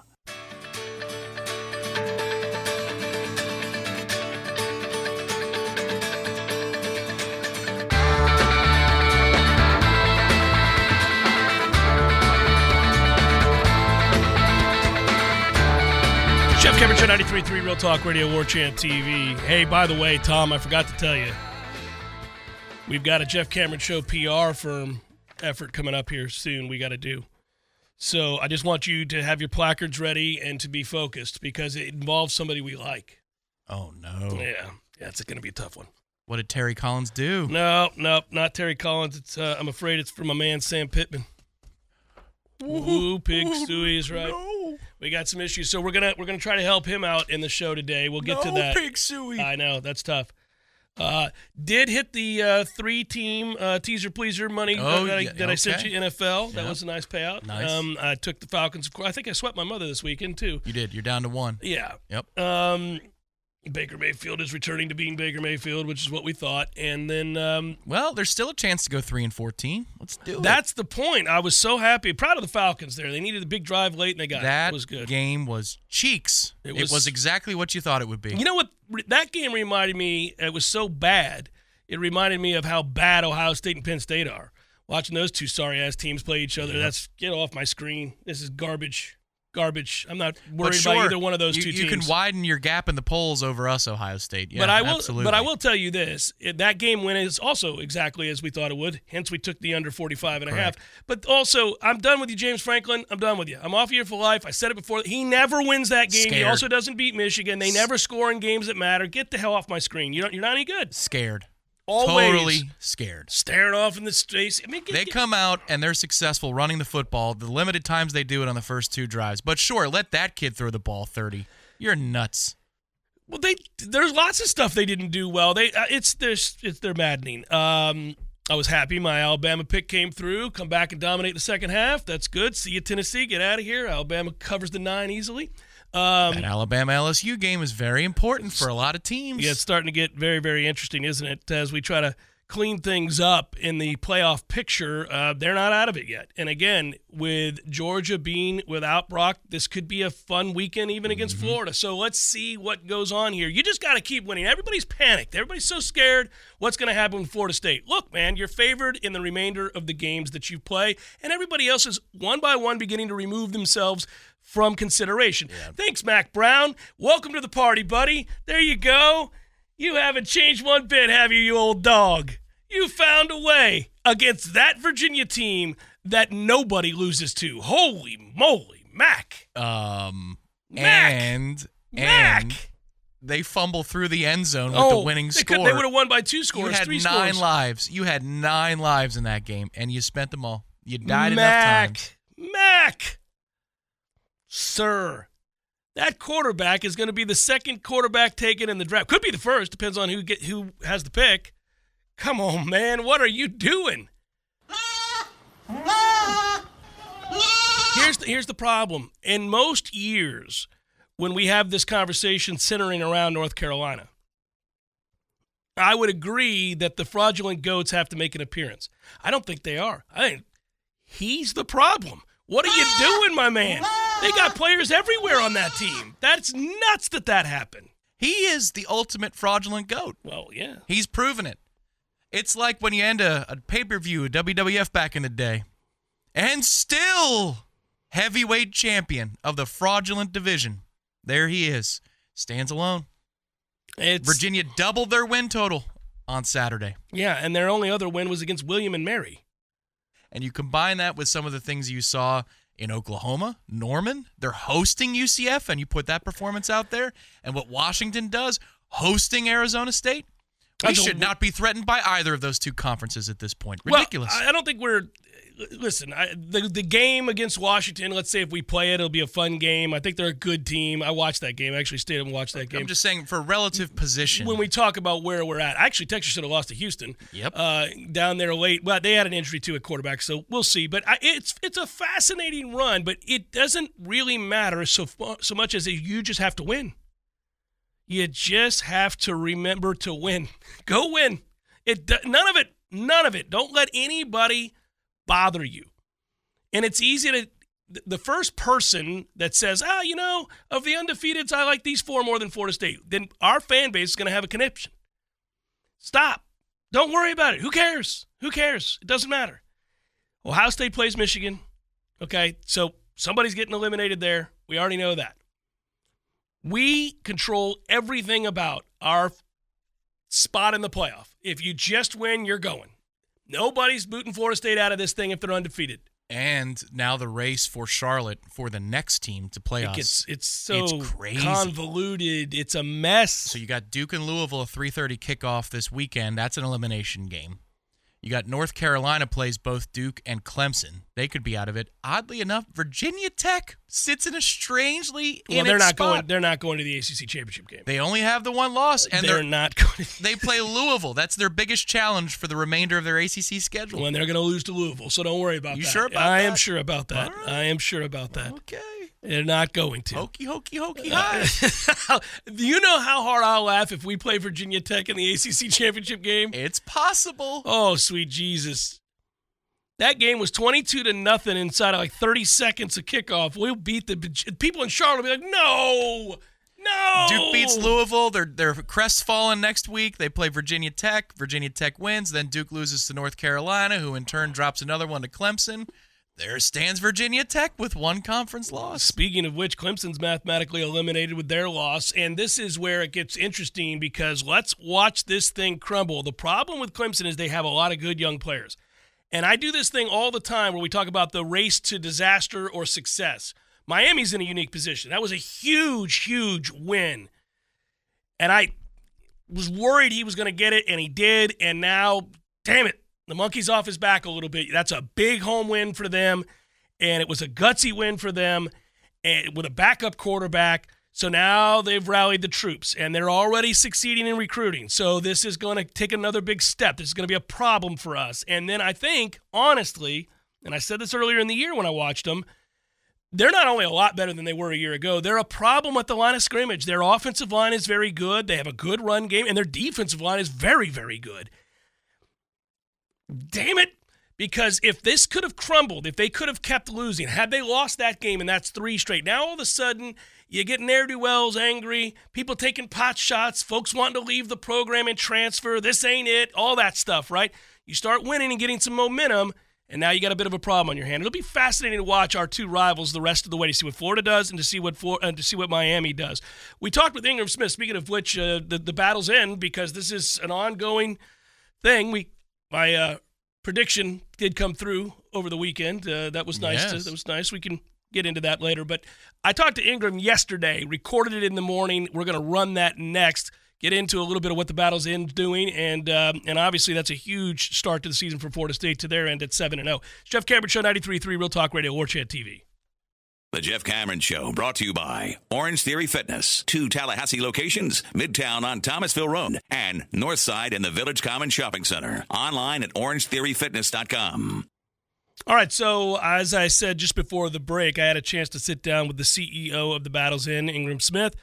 Speaker 2: Show 93.3 Real Talk Radio War Chant TV. Hey, by the way, Tom, I forgot to tell you. We've got a Jeff Cameron Show PR firm effort coming up here soon we got to do. So I just want you to have your placards ready and to be focused because it involves somebody we like.
Speaker 3: Oh no!
Speaker 2: Yeah, yeah, it's going to be a tough one.
Speaker 3: What did Terry Collins do?
Speaker 2: No, no, not Terry Collins. It's uh, I'm afraid it's from my man Sam Pittman. Woo, pig suey is right.
Speaker 3: No,
Speaker 2: We got some issues, so we're gonna we're gonna try to help him out in the show today. We'll get to that.
Speaker 3: Pig suey.
Speaker 2: I know that's tough. Uh, did hit the uh, three team uh, teaser pleaser money
Speaker 3: Oh,
Speaker 2: that, I,
Speaker 3: yeah,
Speaker 2: that I sent you NFL. That was a nice payout.
Speaker 3: Nice.
Speaker 2: Um, I took the Falcons. Of course, I think I swept my mother this weekend too.
Speaker 3: you did. You're down to one.
Speaker 2: Yeah.
Speaker 3: Yep.
Speaker 2: Um, Baker Mayfield is returning to being Baker Mayfield, which is what we thought. And then um,
Speaker 3: Well, there's still a chance to go three and fourteen. Let's do it.
Speaker 2: that's the point. I was so happy, proud of the Falcons. There, they needed a big drive late, and they got
Speaker 3: that
Speaker 2: It was good.
Speaker 3: game was cheeks.
Speaker 2: It
Speaker 3: It
Speaker 2: was-
Speaker 3: was, exactly what you thought it would be.
Speaker 2: You know what? That game reminded me. It was so bad. It reminded me of how bad Ohio State and Penn State are. Watching those two sorry ass teams play each other. That's get off my screen. This is garbage. Garbage. I'm not worried
Speaker 3: sure,
Speaker 2: about either one of those
Speaker 3: you,
Speaker 2: two
Speaker 3: you can widen your gap in the polls over us, Ohio State. Yeah,
Speaker 2: but I will.
Speaker 3: absolutely.
Speaker 2: But I will tell you this: it- that game went is also exactly as we thought it would. Hence, we took the under 45 and a half. But also, I'm done with you, James Franklin. I'm done with you. I'm off here for life. I said it before. He never wins that game. He also doesn't beat Michigan. They never score in games that matter. Get the hell off my screen. You don't, you're not any good.
Speaker 3: Scared.
Speaker 2: Always
Speaker 3: Totally scared.
Speaker 2: staring off in the space. I mean, get,
Speaker 3: They
Speaker 2: get-
Speaker 3: come out and they're successful running the football the limited times they do it on the first two drives. But sure, let that kid throw the ball 30. You're nuts.
Speaker 2: Well, they there's lots of stuff they didn't do well. They uh, it's there's it's they're maddening. Um, I was happy my Alabama pick came through. Come back and dominate the second half. That's good. See you Tennessee. Get out of here. Alabama covers the nine easily. Um,
Speaker 3: That Alabama LSU game is very important for a lot of teams.
Speaker 2: yeah, it's starting to get very very interesting, isn't it? As we try to clean things up in the playoff picture, uh, they're not out of it yet. And again, with Georgia being without Brock, this could be a fun weekend even against Florida. So let's see what goes on here. You just got to keep winning. Everybody's panicked. Everybody's so scared. What's going to happen with Florida State? Look, man, you're favored in the remainder of the games that you play, and everybody else is one by one beginning to remove themselves from consideration. Thanks, Mack Brown. Welcome to the party, buddy. There you go. You haven't changed one bit, have you, you old dog? You found a way against that Virginia team that nobody loses to. Holy moly, Mack.
Speaker 3: Um,
Speaker 2: Mack.
Speaker 3: and
Speaker 2: Mack.
Speaker 3: and they fumble through the end zone with
Speaker 2: oh,
Speaker 3: the winning
Speaker 2: they could-
Speaker 3: score.
Speaker 2: they would have won by two scores, You
Speaker 3: had
Speaker 2: three
Speaker 3: nine
Speaker 2: scores.
Speaker 3: lives. You had nine lives in that game, and you spent them all. You died enough
Speaker 2: Mack.
Speaker 3: times.
Speaker 2: Mack. Sir. That quarterback is going to be the second quarterback taken in the draft. Could be the first, depends on who get who has the pick. Come on, man. What are you doing? Here's the, here's the problem. In most years, when we have this conversation centering around North Carolina, I would agree that the fraudulent goats have to make an appearance. I don't think they are. I he's the problem. What are you doing, my man? They got players everywhere on that team. That's nuts that that happened.
Speaker 3: He is the ultimate fraudulent goat.
Speaker 2: Well, yeah.
Speaker 3: He's proven it. It's like when you end a, a pay per view, WWF back in the day, and still heavyweight champion of the fraudulent division. There he is. Stands alone.
Speaker 2: It's
Speaker 3: Virginia doubled their win total on Saturday.
Speaker 2: Yeah, and their only other win was against William and Mary.
Speaker 3: And you combine that with some of the things you saw in Oklahoma, Norman, they're hosting UCF, and you put that performance out there, and what Washington does, hosting Arizona State. We
Speaker 2: I
Speaker 3: should not be threatened by either of those two conferences at this point. Ridiculous.
Speaker 2: I I don't think we're. Listen, I, the the game against Washington. Let's say if we play it, it'll be a fun game. I think they're a good team. I watched that game. I actually stayed and watched that game.
Speaker 3: I'm just saying for relative position.
Speaker 2: when we talk about where we're at, actually, Texas should have lost to Houston.
Speaker 3: Yep.
Speaker 2: Uh, down there late. Well, they had an injury to a quarterback, so we'll see. But I, it's it's a fascinating run, but it doesn't really matter so so much as you just have to win. You just have to remember to win. Go win. It none of it. None of it. Don't let anybody bother you. And it's easy to. The first person that says, ah, you know, of the undefeateds, I like these four more than Florida State, then our fan base is going to have a conniption. Stop. Don't worry about it. Who cares? Who cares? It doesn't matter. Ohio State plays Michigan. Okay, so somebody's getting eliminated there. We already know that. We control everything about our spot in the playoff. If you just win, you're going. Nobody's booting Florida State out of this thing if they're undefeated.
Speaker 3: and now the race for Charlotte for the next team to play
Speaker 2: It
Speaker 3: us.
Speaker 2: it's so
Speaker 3: It's crazy.
Speaker 2: convoluted. It's a mess.
Speaker 3: So you got Duke and Louisville a 3:30 kickoff this weekend. That's an elimination game. You got North Carolina plays both Duke and Clemson. They could be out of it. Oddly enough, Virginia Tech sits in a strangely
Speaker 2: well, they're not
Speaker 3: spot.
Speaker 2: going. They're not going to the ACC championship game.
Speaker 3: They only have the one loss, and
Speaker 2: they're
Speaker 3: they're,
Speaker 2: not going. To,
Speaker 3: they play Louisville. That's their biggest challenge for the remainder of their ACC schedule.
Speaker 2: when they're going to lose to Louisville, so don't worry about
Speaker 3: You
Speaker 2: that.
Speaker 3: sure about
Speaker 2: I am sure about that.
Speaker 3: Right.
Speaker 2: I am sure about that.
Speaker 3: Okay.
Speaker 2: They're not going to.
Speaker 3: Hokey, hokey, hokey.
Speaker 2: Uh. Do you know how hard I'll laugh if we play Virginia Tech in the ACC championship game?
Speaker 3: It's possible.
Speaker 2: Oh, sweet Jesus. That game was 22 to nothing inside of like 30 seconds of kickoff. We'll beat the people in Charlotte will be like, no, no.
Speaker 3: Duke beats Louisville. They're they're crestfallen next week. They play Virginia Tech. Virginia Tech wins. Then Duke loses to North Carolina, who in turn drops another one to Clemson. There stands Virginia Tech with one conference loss.
Speaker 2: Speaking of which, Clemson's mathematically eliminated with their loss. And this is where it gets interesting because let's watch this thing crumble. The problem with Clemson is they have a lot of good young players. And I do this thing all the time where we talk about the race to disaster or success. Miami's in a unique position. That was a huge, huge win. And I was worried he was going to get it, and he did. And now, damn it, the monkey's off his back a little bit. That's a big home win for them. And it was a gutsy win for them and with a backup quarterback. So now they've rallied the troops and they're already succeeding in recruiting. So this is going to take another big step. This is going to be a problem for us. And then I think, honestly, and I said this earlier in the year when I watched them, they're not only a lot better than they were a year ago, they're a problem at the line of scrimmage. Their offensive line is very good. They have a good run game, and their defensive line is very, very good. Damn it. Because if this could have crumbled, if they could have kept losing, had they lost that game, and that's three straight, now all of a sudden you get ne'er do wells angry, people taking pot shots, folks wanting to leave the program and transfer, this ain't it, all that stuff, right? You start winning and getting some momentum, and now you got a bit of a problem on your hand. It'll be fascinating to watch our two rivals the rest of the way to see what Florida does and to see what and to see what Miami does. We talked with Ingram Smith. Speaking of which, uh, the the battle's end because this is an ongoing thing. We my uh, prediction did come through over the weekend. Uh, that was nice. To, that was nice. We can get into that later. But I talked to Ingram yesterday, recorded it in the morning. We're going to run that next. Get into a little bit of what the Battle's End doing, and um, and obviously that's a huge start to the season for Florida State to their end at seven and zero. Jeff Cameron Show 93.3 Real Talk Radio, War Chant TV.
Speaker 1: The Jeff Cameron Show, brought to you by Orange Theory Fitness, two Tallahassee locations, Midtown on Thomasville Road, and Northside in the Village Common Shopping Center. Online at orangetheoryfitness.com.
Speaker 2: All right, so as I said just before the break, I had a chance to sit down with the CEO of the Battles End, Ingram Smith,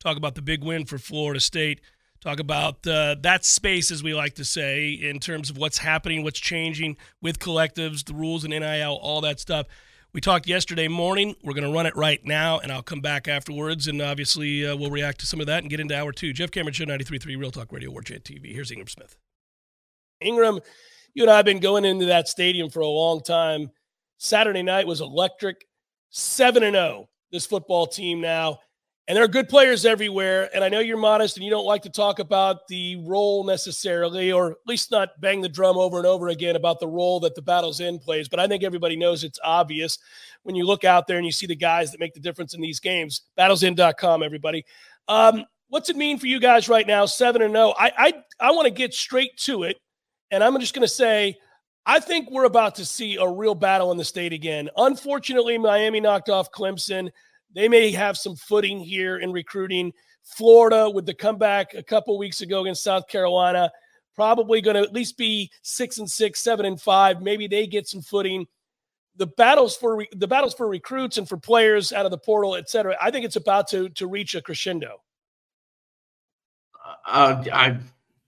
Speaker 2: talk about the big win for Florida State, talk about uh, that space, as we like to say, in terms of what's happening, what's changing with collectives, the rules and NIL, all that stuff. We talked yesterday morning. We're going to run it right now, and I'll come back afterwards, and obviously uh, we'll react to some of that and get into hour two. Jeff Cameron Show 93.3 Real Talk Radio, War Chant TV. Here's Ingram Smith. Ingram, you and I have been going into that stadium for a long time. Saturday night was electric. 7 and 0, this football team now. And there are good players everywhere. And I know you're modest and you don't like to talk about the role necessarily, or at least not bang the drum over and over again about the role that the Battles End plays. But I think everybody knows it's obvious when you look out there and you see the guys that make the difference in these games. BattlesEnd.com, everybody. Um, what's it mean for you guys right now, 7 and 0? I, I, I want to get straight to it. And I'm just going to say, I think we're about to see a real battle in the state again. Unfortunately, Miami knocked off Clemson. They may have some footing here in recruiting. Florida, with the comeback a couple weeks ago against South Carolina, probably going to at least be six and six, seven and five. Maybe they get some footing. The battles for the battles for recruits and for players out of the portal, et cetera. I think it's about to to reach a crescendo.
Speaker 4: Uh, I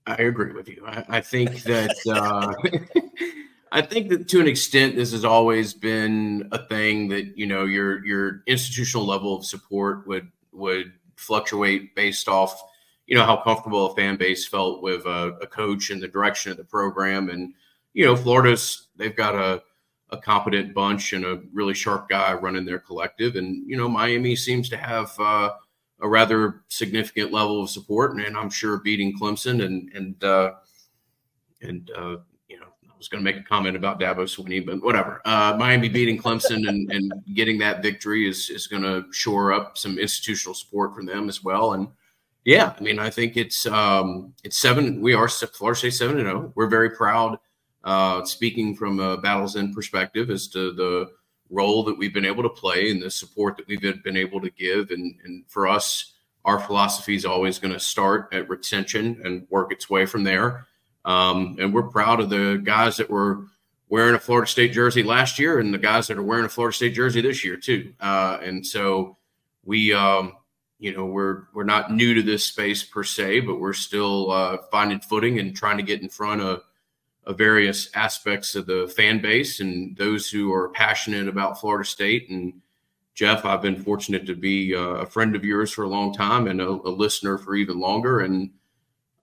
Speaker 4: I agree with you. I, I think that uh, I think that to an extent, this has always been a thing that you know your your institutional level of support would would fluctuate based off you know how comfortable a fan base felt with a, a coach and the direction of the program, and you know Florida's they've got a a competent bunch and a really sharp guy running their collective, and you know Miami seems to have. Uh, a rather significant level of support, and, and I'm sure beating Clemson and and uh, and uh, was going to make a comment about Dabo Swinney, but whatever. Uh, Miami beating Clemson and, and getting that victory is is going to shore up some institutional support from them as well. And yeah, I mean, I think it's um, it's seven. We are Florida State seven and zero. Oh. We're very proud. Uh, speaking from a Battles End perspective as to the role that we've been able to play and the support that we've been able to give, and and for us, our philosophy is always going to start at retention and work its way from there. Um, and we're proud of the guys that were wearing a Florida State jersey last year and the guys that are wearing a Florida State jersey this year too. Uh, and so we, um, you know, we're we're not new to this space per se, but we're still uh, finding footing and trying to get in front of, of various aspects of the fan base and those who are passionate about Florida State. And Jeff, I've been fortunate to be uh, a friend of yours for a long time and a, a listener for even longer. And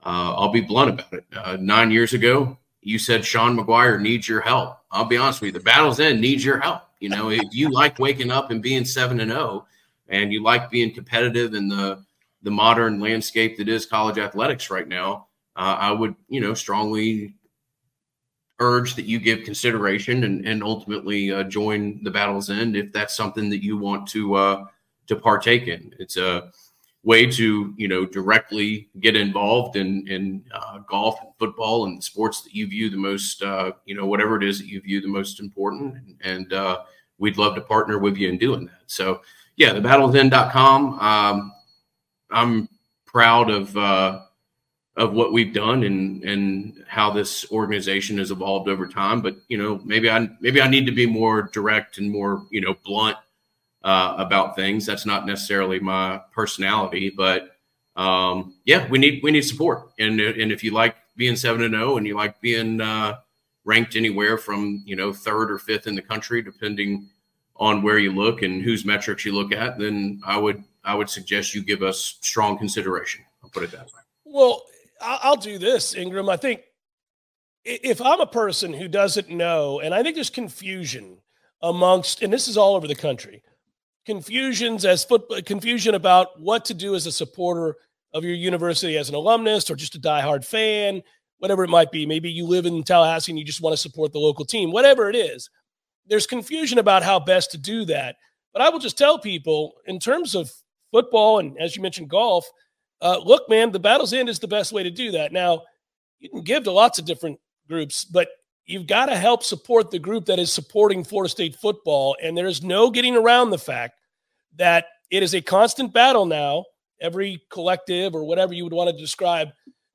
Speaker 4: uh, I'll be blunt about it. Uh, nine years ago, you said Sean McGuire needs your help. I'll be honest with you, the battle's end needs your help. You know, if you like waking up and being seven and zero, oh, and you like being competitive in the the modern landscape that is college athletics right now, uh, I would you know strongly urge that you give consideration and and ultimately uh, join the battle's end if that's something that you want to uh, to partake in. It's a way to you know directly get involved in in uh, golf and football and sports that you view the most uh, you know whatever it is that you view the most important. And, uh, we'd love to partner with you in doing that. So yeah the battlesend.com um, i'm proud of uh, of what we've done and and how this organization has evolved over time. But you know maybe i maybe i need to be more direct and more you know blunt uh, about things. That's not necessarily my personality, but um, yeah, we need we need support. And and if you like being seven and zero, and you like being uh, ranked anywhere from you know third or fifth in the country, depending on where you look and whose metrics you look at, then I would I would suggest you give us strong consideration. I'll put it that way.
Speaker 2: Well, I'll do this, Ingram. I think if I'm a person who doesn't know, and I think there's confusion amongst, and this is all over the country, confusions as football confusion about what to do as a supporter of your university as an alumnus or just a diehard fan, whatever it might be. Maybe you live in Tallahassee and you just want to support the local team, whatever it is. There's confusion about how best to do that. But I will just tell people in terms of football and as you mentioned, golf, uh, look, man, the battle's end is the best way to do that. Now, you can give to lots of different groups, but you've got to help support the group that is supporting Florida State football. And there is no getting around the fact that it is a constant battle now. Every collective or whatever you would want to describe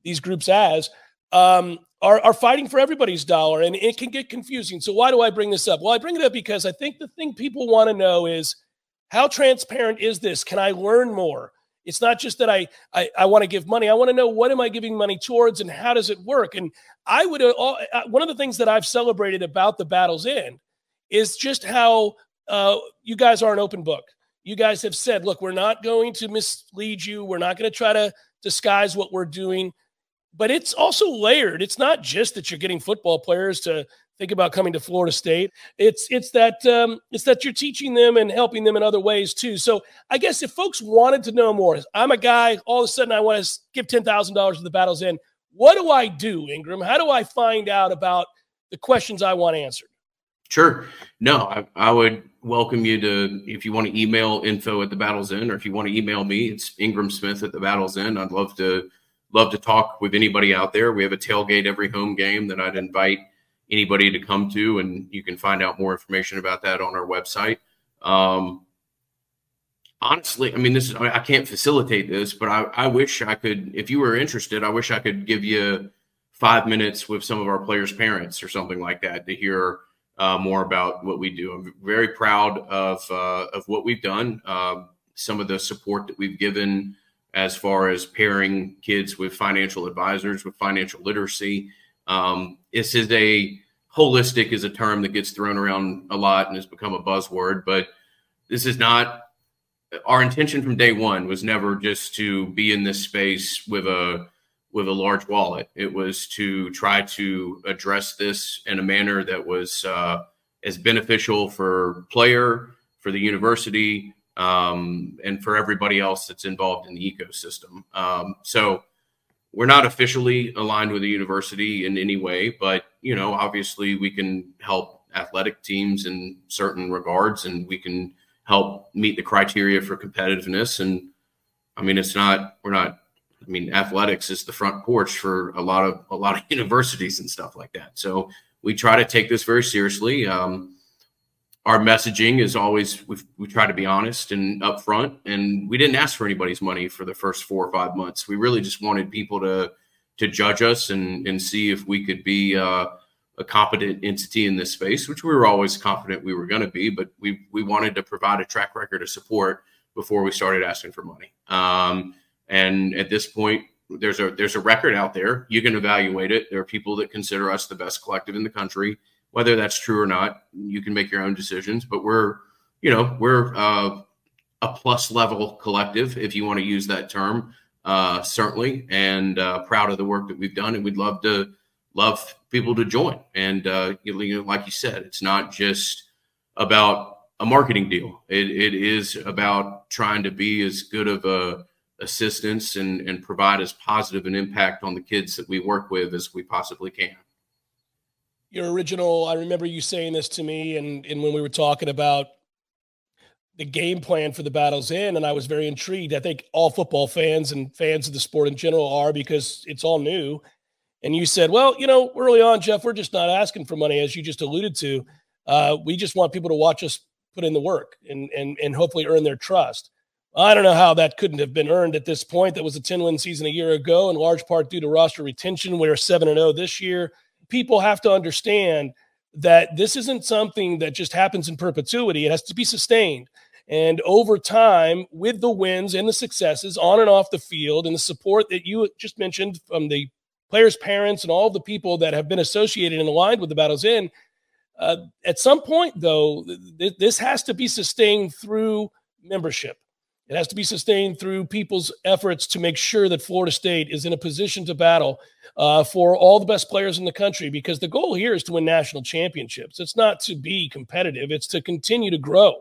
Speaker 2: these groups as um, are, are fighting for everybody's dollar, and it can get confusing. So, why do I bring this up? Well, I bring it up because I think the thing people want to know is how transparent is this? Can I learn more? It's not just that I I, I want to give money. I want to know what am I giving money towards and how does it work. And I would uh, uh, one of the things that I've celebrated about the battle's end is just how uh, you guys are an open book. You guys have said, look, we're not going to mislead you. We're not going to try to disguise what we're doing. But it's also layered. It's not just that you're getting football players to think about coming to Florida State. It's it's that um, it's that you're teaching them and helping them in other ways too. So I guess if folks wanted to know more, I'm a guy. All of a sudden, I want to give ten thousand dollars to the Battle's End. What do I do, Ingram? How do I find out about the questions I want answered?
Speaker 4: Sure. No, I, I would welcome you to if you want to email info at the Battle's End, or if you want to email me, it's Ingram Smith at the Battle's End. I'd love to love to talk with anybody out there. We have a tailgate every home game that I'd invite anybody to come to, and you can find out more information about that on our website. Um, honestly, I mean, this is I can't facilitate this, but I, I wish I could. If you were interested, I wish I could give you five minutes with some of our players' parents or something like that to hear uh, more about what we do. I'm very proud of uh, of what we've done. Uh, some of the support that we've given as far as pairing kids with financial advisors with financial literacy um, this is a holistic is a term that gets thrown around a lot and has become a buzzword, but this is not our intention from day one was never just to be in this space with a with a large wallet. It was to try to address this in a manner that was uh, as beneficial for player, for the university, um, and for everybody else that's involved in the ecosystem. Um, so we're not officially aligned with the university in any way, but you know, obviously we can help athletic teams in certain regards, and we can help meet the criteria for competitiveness. And I mean, it's not we're not. I mean, athletics is the front porch for a lot of a lot of universities and stuff like that. So we try to take this very seriously. Um, our messaging is always we we try to be honest and upfront and we didn't ask for anybody's money for the first four or five months. We really just wanted people to to judge us and and see if we could be uh, a competent entity in this space which we were always confident we were going to be but we we wanted to provide a track record of support before we started asking for money. Um, and at this point there's a there's a record out there. You can evaluate it. There are people that consider us the best collective in the country whether that's true or not, you can make your own decisions. But we're, you know, we're uh, a plus level collective, if you want to use that term, uh, certainly, and uh, proud of the work that we've done. And we'd love to love people to join. And uh, you know, like you said, it's not just about a marketing deal. It, it is about trying to be as good of a assistance and, and provide as positive an impact on the kids that we work with as we possibly can
Speaker 2: your original i remember you saying this to me and, and when we were talking about the game plan for the battles end and i was very intrigued. I think all football fans and fans of the sport in general are because it's all new. And you said well you know early on jeff we're just not asking for money as you just alluded to. Uh, we just want people to watch us put in the work and and and hopefully earn their trust. I don't know how that couldn't have been earned at this point. That was a 10 win season a year ago, in large part due to roster retention. We're 7 0 this year people have to understand that this isn't something that just happens in perpetuity. It has to be sustained. And over time, with the wins and the successes on and off the field, and the support that you just mentioned from the players' parents and all the people that have been associated and aligned with the Battles End, uh, at some point, though, th- this has to be sustained through membership. It has to be sustained through people's efforts to make sure that Florida State is in a position to battle uh, for all the best players in the country because the goal here is to win national championships. It's not to be competitive, it's to continue to grow.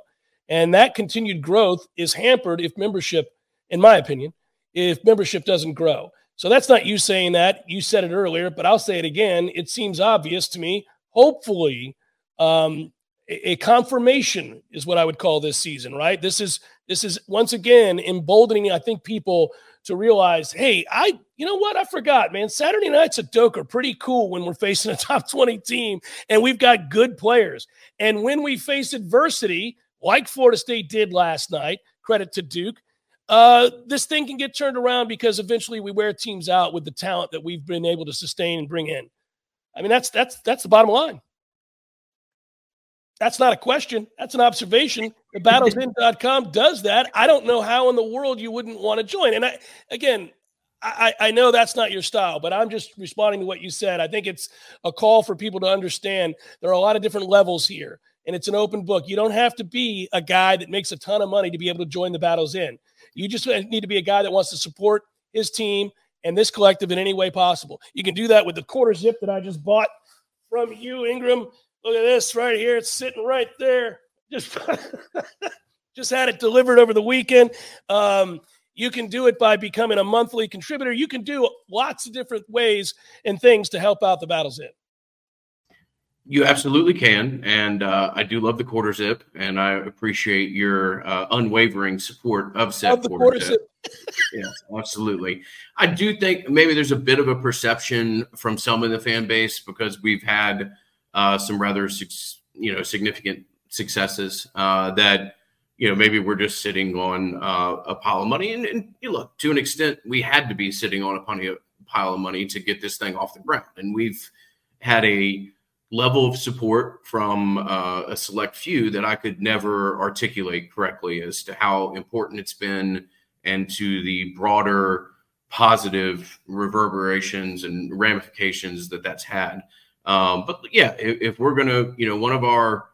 Speaker 2: And that continued growth is hampered if membership, in my opinion, if membership doesn't grow. So that's not you saying that. You said it earlier, but I'll say it again. It seems obvious to me. Hopefully, um, a, confirmation is what I would call this season, right? This is this is once again emboldening, I think, people to realize, hey, I, you know what? I forgot, man. Saturday nights at Doak are pretty cool when we're facing a top 20 team and we've got good players. And when we face adversity, like Florida State did last night, credit to Duke, uh, this thing can get turned around because eventually we wear teams out with the talent that we've been able to sustain and bring in. I mean, that's that's that's the bottom line. That's not a question. That's an observation. The battlesend.com does that. I don't know how in the world you wouldn't want to join. And I, again, I, I know that's not your style, but I'm just responding to what you said. I think it's a call for people to understand there are a lot of different levels here, and it's an open book. You don't have to be a guy that makes a ton of money to be able to join the Battles End. You just need to be a guy that wants to support his team and this collective in any way possible. You can do that with the quarter zip that I just bought from you, Ingram. Look at this right here. It's sitting right there. Just, just had it delivered over the weekend. Um, you can do it by becoming a monthly contributor. You can do lots of different ways and things to help out the Battles End.
Speaker 4: You absolutely can, and uh, I do love the quarter zip, and I appreciate your uh, unwavering support of said quarter, quarter, zip. zip. yes, absolutely. I do think maybe there's a bit of a perception from some in the fan base because we've had uh, some rather you know significant successes uh, that you know maybe we're just sitting on uh, a pile of money, and, and you look to an extent we had to be sitting on a pile of money to get this thing off the ground, and we've had a level of support from uh, a select few that I could never articulate correctly as to how important it's been and to the broader positive reverberations and ramifications that that's had. Um, but yeah, if, if we're to, you know, one of our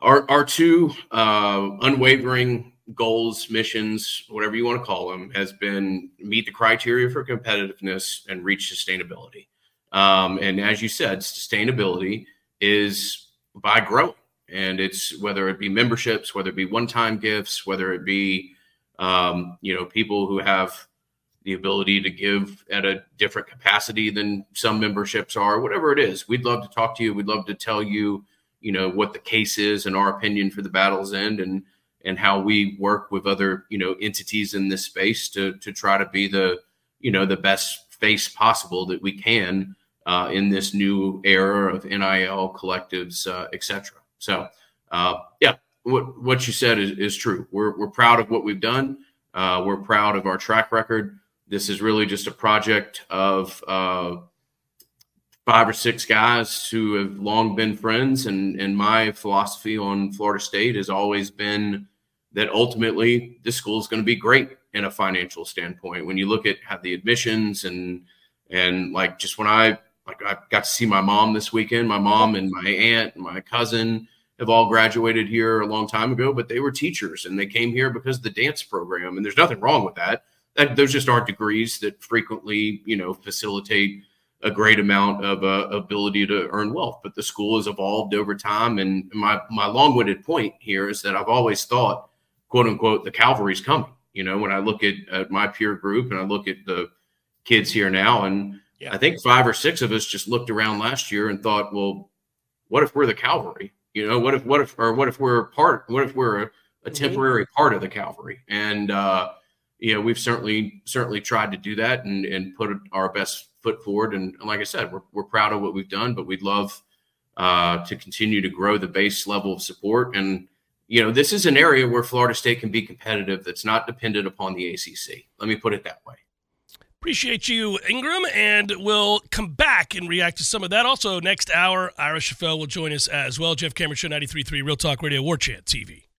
Speaker 4: our our two uh, unwavering goals, missions, whatever you want to call them, has been meet the criteria for competitiveness and reach sustainability. Um, and as you said, sustainability is by growing. And it's whether it be memberships, whether it be one-time gifts, whether it be um, you know people who have the ability to give at a different capacity than some memberships are, whatever it is. We'd love to talk to you. We'd love to tell you, you know, what the case is and our opinion for the Battles End and and how we work with other you know entities in this space to to try to be the you know the best face possible that we can uh, in this new era of NIL collectives, uh, etc. So, uh, yeah, what what you said is, is true. We're we're proud of what we've done. Uh, we're proud of our track record. This is really just a project of uh, five or six guys who have long been friends, and and my philosophy on Florida State has always been that ultimately this school is going to be great in a financial standpoint. When you look at how the admissions and and like just when I like I got to see my mom this weekend. My mom and my aunt and my cousin have all graduated here a long time ago, but they were teachers and they came here because of the dance program. And there's nothing wrong with that. that those just aren't degrees that frequently, you know, facilitate a great amount of uh, ability to earn wealth. But the school has evolved over time. And my my long-winded point here is that I've always thought, quote unquote, the cavalry's coming. You know, when I look at, at my peer group and I look at the kids here now and yeah. I think five or six of us just looked around last year and thought, well, what if we're the cavalry? You know, what if what if or what if we're part? What if we're a, a mm-hmm. temporary mm-hmm. part of the cavalry? And uh, you know, we've certainly certainly tried to do that and and put our best foot forward. And, and like I said, we're we're proud of what we've done, but we'd love uh, to continue to grow the base level of support. And you know, this is an area where Florida State can be competitive. That's not dependent upon the ACC. Let me put it that way.
Speaker 2: Appreciate you, Ingram, and we'll come back and react to some of that. Also, next hour, Ira Schoffel will join us as well. Jeff Cameron Show 93.3 Real Talk Radio War Chant TV.